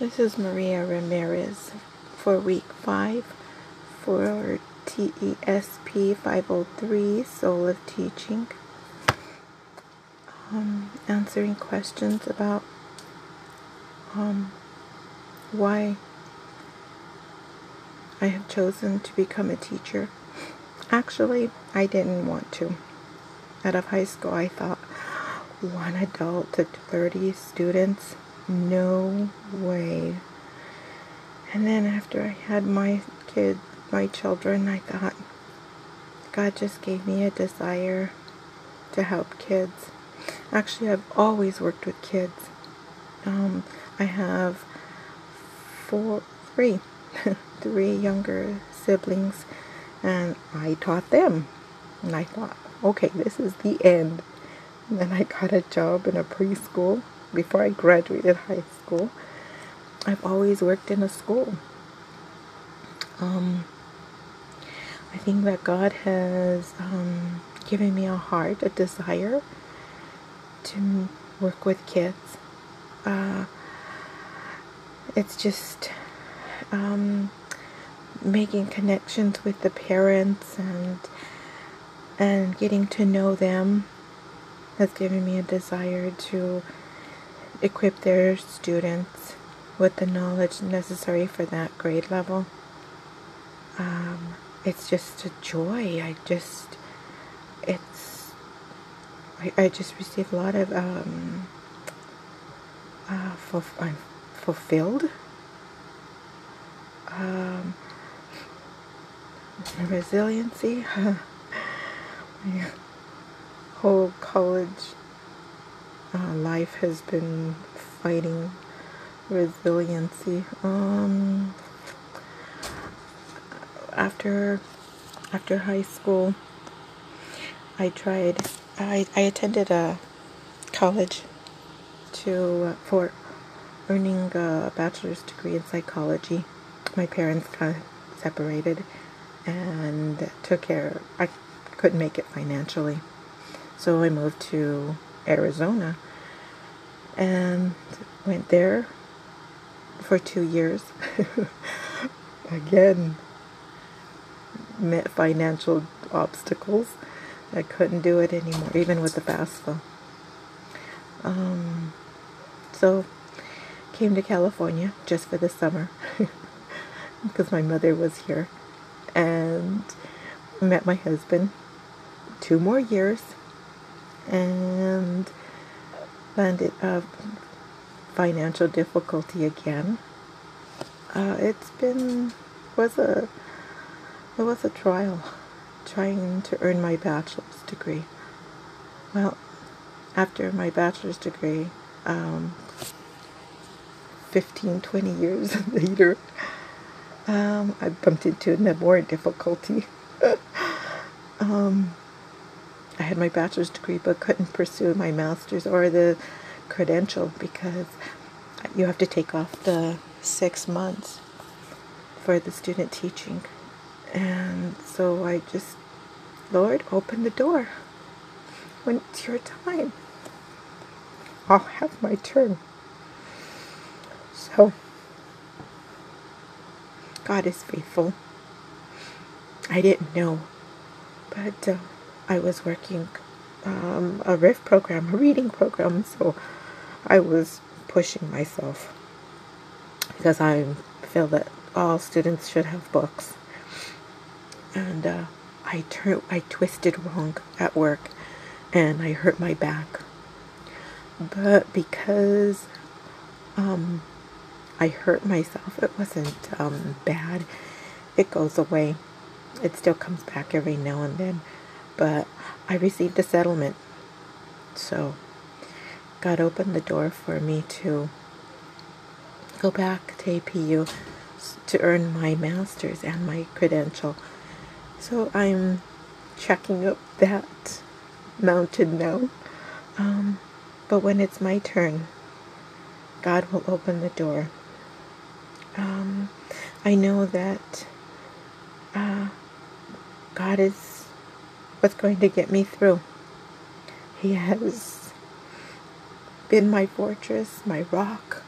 This is Maria Ramirez for week five for TESP 503 Soul of Teaching. Um, answering questions about um, why I have chosen to become a teacher. Actually, I didn't want to. Out of high school, I thought one adult to 30 students no way. And then after I had my kid, my children, I thought God just gave me a desire to help kids. Actually, I've always worked with kids. Um, I have four, three, three younger siblings, and I taught them. And I thought, okay, this is the end. And then I got a job in a preschool before I graduated high school, I've always worked in a school. Um, I think that God has um, given me a heart, a desire to work with kids. Uh, it's just um, making connections with the parents and and getting to know them has given me a desire to equip their students with the knowledge necessary for that grade level. Um, it's just a joy. I just, it's, I, I just received a lot of, um, uh, I'm fulfilled. Um, resiliency. My whole college uh, life has been fighting resiliency. Um, after after high school, I tried. I I attended a college to uh, for earning a bachelor's degree in psychology. My parents separated and took care. I couldn't make it financially, so I moved to Arizona and went there for two years. Again, met financial obstacles. I couldn't do it anymore, even with the FAFSA. Um, so, came to California just for the summer because my mother was here and met my husband. Two more years and landed uh, financial difficulty again. Uh, it's been was a it was a trial trying to earn my bachelor's degree. Well, after my bachelor's degree, um, 15, 20 years later, um, I bumped into more difficulty. um, I had my bachelor's degree but couldn't pursue my master's or the credential because you have to take off the six months for the student teaching. And so I just, Lord, open the door. When it's your time, I'll have my turn. So, God is faithful. I didn't know, but. Uh, I was working um, a RIF program, a reading program, so I was pushing myself because I feel that all students should have books. And uh, I turned, I twisted wrong at work, and I hurt my back. But because um, I hurt myself, it wasn't um, bad. It goes away. It still comes back every now and then but I received a settlement. So God opened the door for me to go back to APU to earn my master's and my credential. So I'm checking up that mountain now. Um, but when it's my turn, God will open the door. Um, I know that uh, God is what's going to get me through. He has been my fortress, my rock,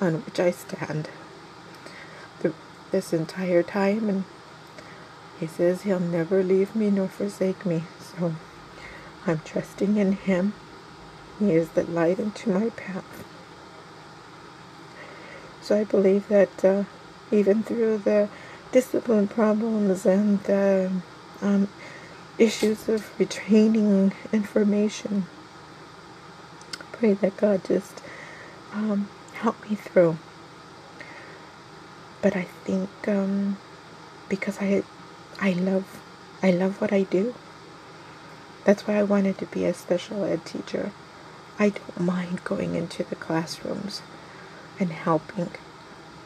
on which I stand this entire time. And He says He'll never leave me nor forsake me. So I'm trusting in Him. He is the light into my path. So I believe that uh, even through the discipline problems and the um, issues of retaining information, pray that God just um, help me through. But I think um, because I I love I love what I do. That's why I wanted to be a special ed teacher. I don't mind going into the classrooms and helping.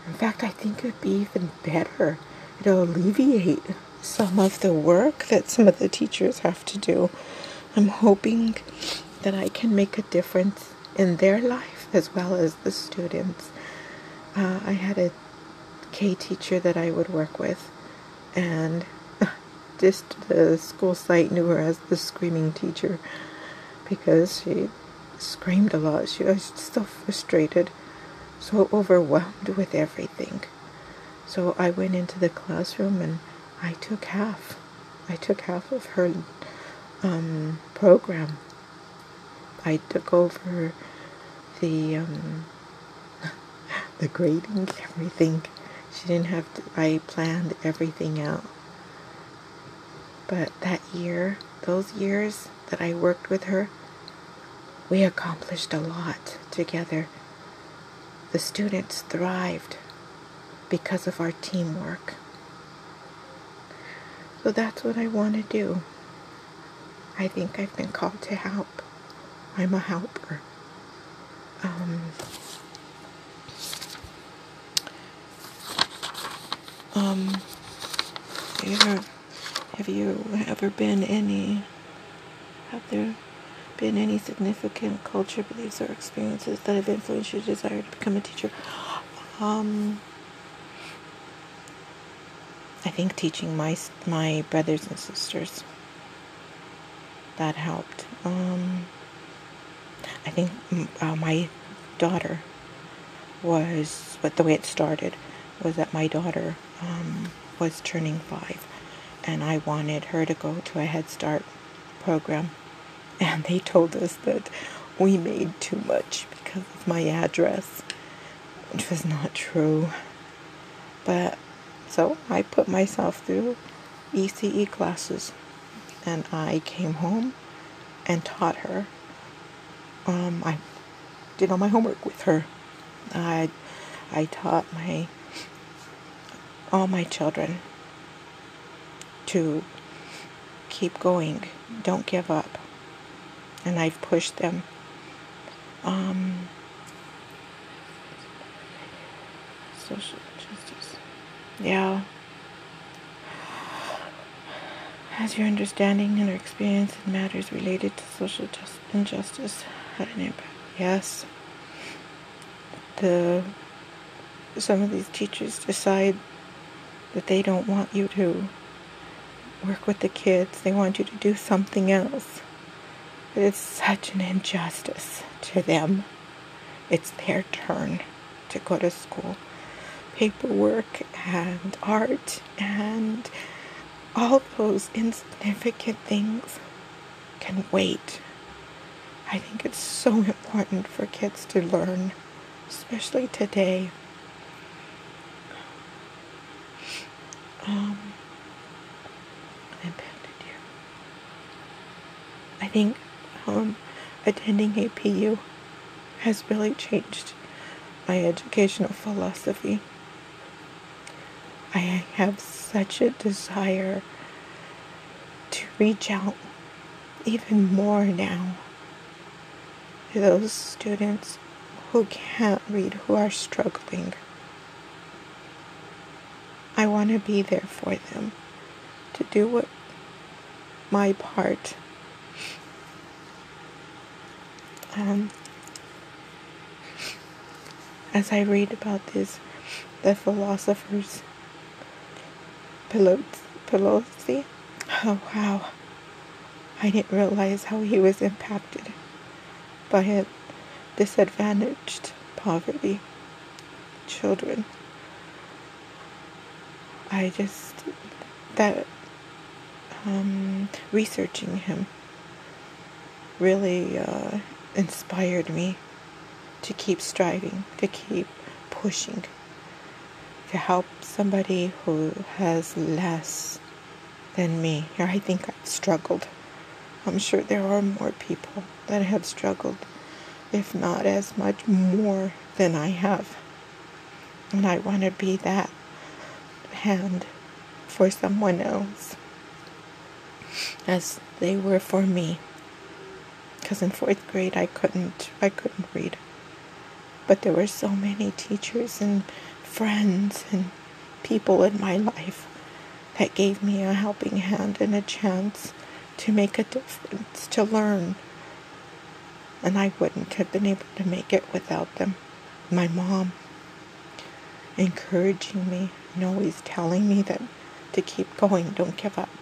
In fact, I think it would be even better. It'll alleviate some of the work that some of the teachers have to do. I'm hoping that I can make a difference in their life as well as the students. Uh, I had a K teacher that I would work with, and just the school site knew her as the screaming teacher because she screamed a lot. She was so frustrated, so overwhelmed with everything. So I went into the classroom and I took half. I took half of her um, program. I took over the um, the grading, everything. She didn't have to. I planned everything out. But that year, those years that I worked with her, we accomplished a lot together. The students thrived because of our teamwork. So that's what I want to do. I think I've been called to help. I'm a helper. Um, um, have, you ever been any, have there been any significant culture, beliefs, or experiences that have influenced your desire to become a teacher? Um, I think teaching my my brothers and sisters that helped. Um, I think uh, my daughter was, but the way it started was that my daughter um, was turning five, and I wanted her to go to a Head Start program, and they told us that we made too much because of my address, which was not true. But so I put myself through ECE classes, and I came home and taught her um, I did all my homework with her. I I taught my all my children to keep going, don't give up, and I've pushed them. Um, social justice, yeah. Has your understanding and your experience in matters related to social just injustice had an impact. Yes. The some of these teachers decide that they don't want you to work with the kids. They want you to do something else. But it's such an injustice to them. It's their turn to go to school. Paperwork and art and all those insignificant things can wait I think it's so important for kids to learn, especially today. Um. I think um, attending APU has really changed my educational philosophy. I have such a desire to reach out even more now to those students who can't read, who are struggling. I want to be there for them to do what my part. Um, as I read about this, the philosophers, Pestalozzi, oh wow, I didn't realize how he was impacted by a disadvantaged poverty. children. I just, that, um, researching him really uh, inspired me to keep striving, to keep pushing, to help somebody who has less than me. I think I've struggled. I'm sure there are more people that have struggled, if not as much more than I have. And I want to be that hand for someone else as they were for me. Because in fourth grade I couldn't I couldn't read. But there were so many teachers and friends and people in my life that gave me a helping hand and a chance to make a difference, to learn. And I wouldn't have been able to make it without them. My mom encouraging me and always telling me that to keep going, don't give up.